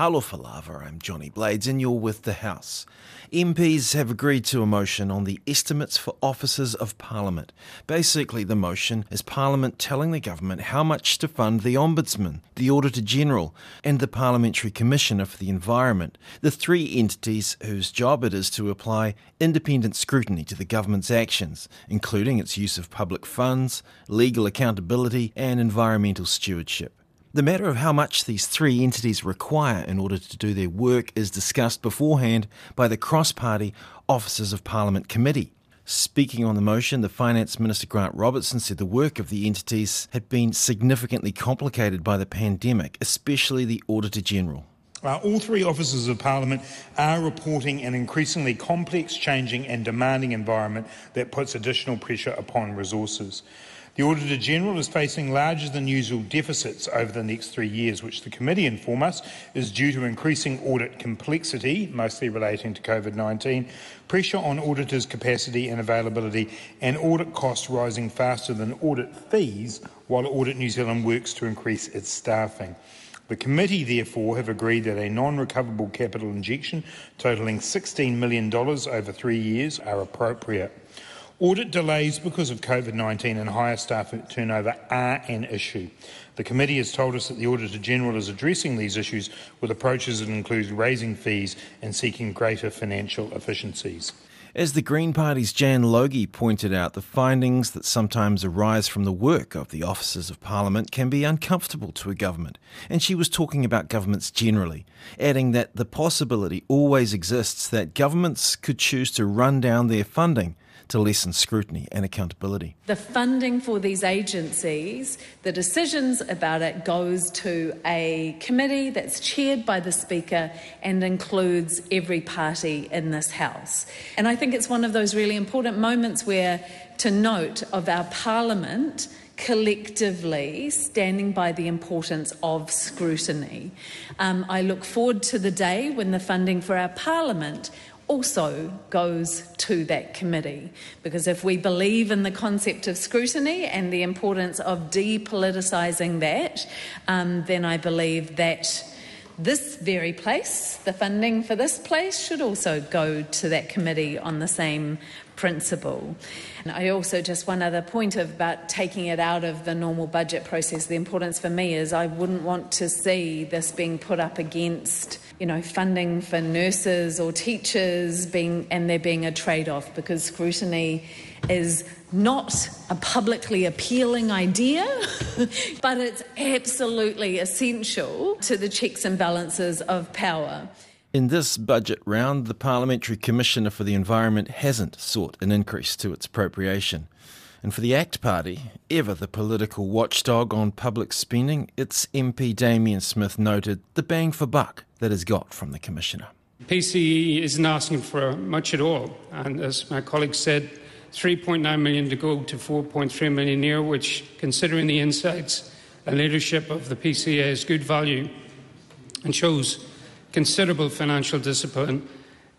Talofa lava, I'm Johnny Blades, and you're with the House. MPs have agreed to a motion on the estimates for officers of Parliament. Basically, the motion is Parliament telling the government how much to fund the Ombudsman, the Auditor General, and the Parliamentary Commissioner for the Environment, the three entities whose job it is to apply independent scrutiny to the government's actions, including its use of public funds, legal accountability, and environmental stewardship. The matter of how much these three entities require in order to do their work is discussed beforehand by the cross party Officers of Parliament Committee. Speaking on the motion, the Finance Minister Grant Robertson said the work of the entities had been significantly complicated by the pandemic, especially the Auditor General. Uh, all three officers of Parliament are reporting an increasingly complex, changing, and demanding environment that puts additional pressure upon resources. The Auditor General is facing larger than usual deficits over the next three years, which the committee inform us is due to increasing audit complexity, mostly relating to COVID 19, pressure on auditors' capacity and availability, and audit costs rising faster than audit fees, while Audit New Zealand works to increase its staffing. The committee, therefore, have agreed that a non recoverable capital injection totalling $16 million over three years are appropriate. Audit delays because of COVID 19 and higher staff turnover are an issue. The committee has told us that the Auditor General is addressing these issues with approaches that include raising fees and seeking greater financial efficiencies. As the Green Party's Jan Logie pointed out, the findings that sometimes arise from the work of the officers of Parliament can be uncomfortable to a government, and she was talking about governments generally, adding that the possibility always exists that governments could choose to run down their funding to lessen scrutiny and accountability. The funding for these agencies, the decisions about it goes to a committee that's chaired by the Speaker and includes every party in this House. And I think it's one of those really important moments where to note of our Parliament collectively standing by the importance of scrutiny. Um, I look forward to the day when the funding for our Parliament also goes to that committee. Because if we believe in the concept of scrutiny and the importance of depoliticising that, um, then I believe that this very place, the funding for this place, should also go to that committee on the same principle. And I also just one other point about taking it out of the normal budget process. The importance for me is I wouldn't want to see this being put up against you know, funding for nurses or teachers being, and there being a trade off because scrutiny is not a publicly appealing idea, but it's absolutely essential to the checks and balances of power. In this budget round, the Parliamentary Commissioner for the Environment hasn't sought an increase to its appropriation. And for the ACT Party, ever the political watchdog on public spending, its MP Damien Smith noted the bang for buck that is got from the Commissioner. PCE isn't asking for much at all. And as my colleague said, 3.9 million to go to 4.3 million a year, which, considering the insights and leadership of the PCE, is good value and shows considerable financial discipline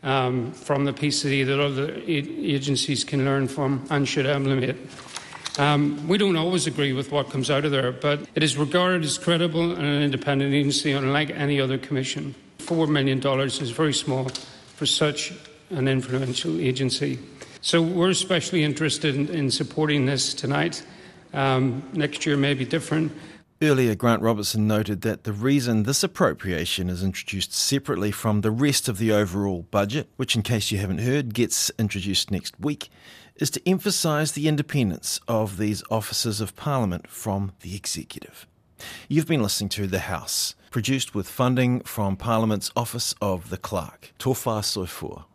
um, from the PCE that other agencies can learn from and should implement. Um, we don't always agree with what comes out of there, but it is regarded as credible and an independent agency, unlike any other commission. $4 million is very small for such an influential agency. So we're especially interested in, in supporting this tonight. Um, next year may be different, Earlier, Grant Robertson noted that the reason this appropriation is introduced separately from the rest of the overall budget, which, in case you haven't heard, gets introduced next week, is to emphasise the independence of these officers of Parliament from the executive. You've been listening to The House, produced with funding from Parliament's Office of the Clerk. Tofa Soifua.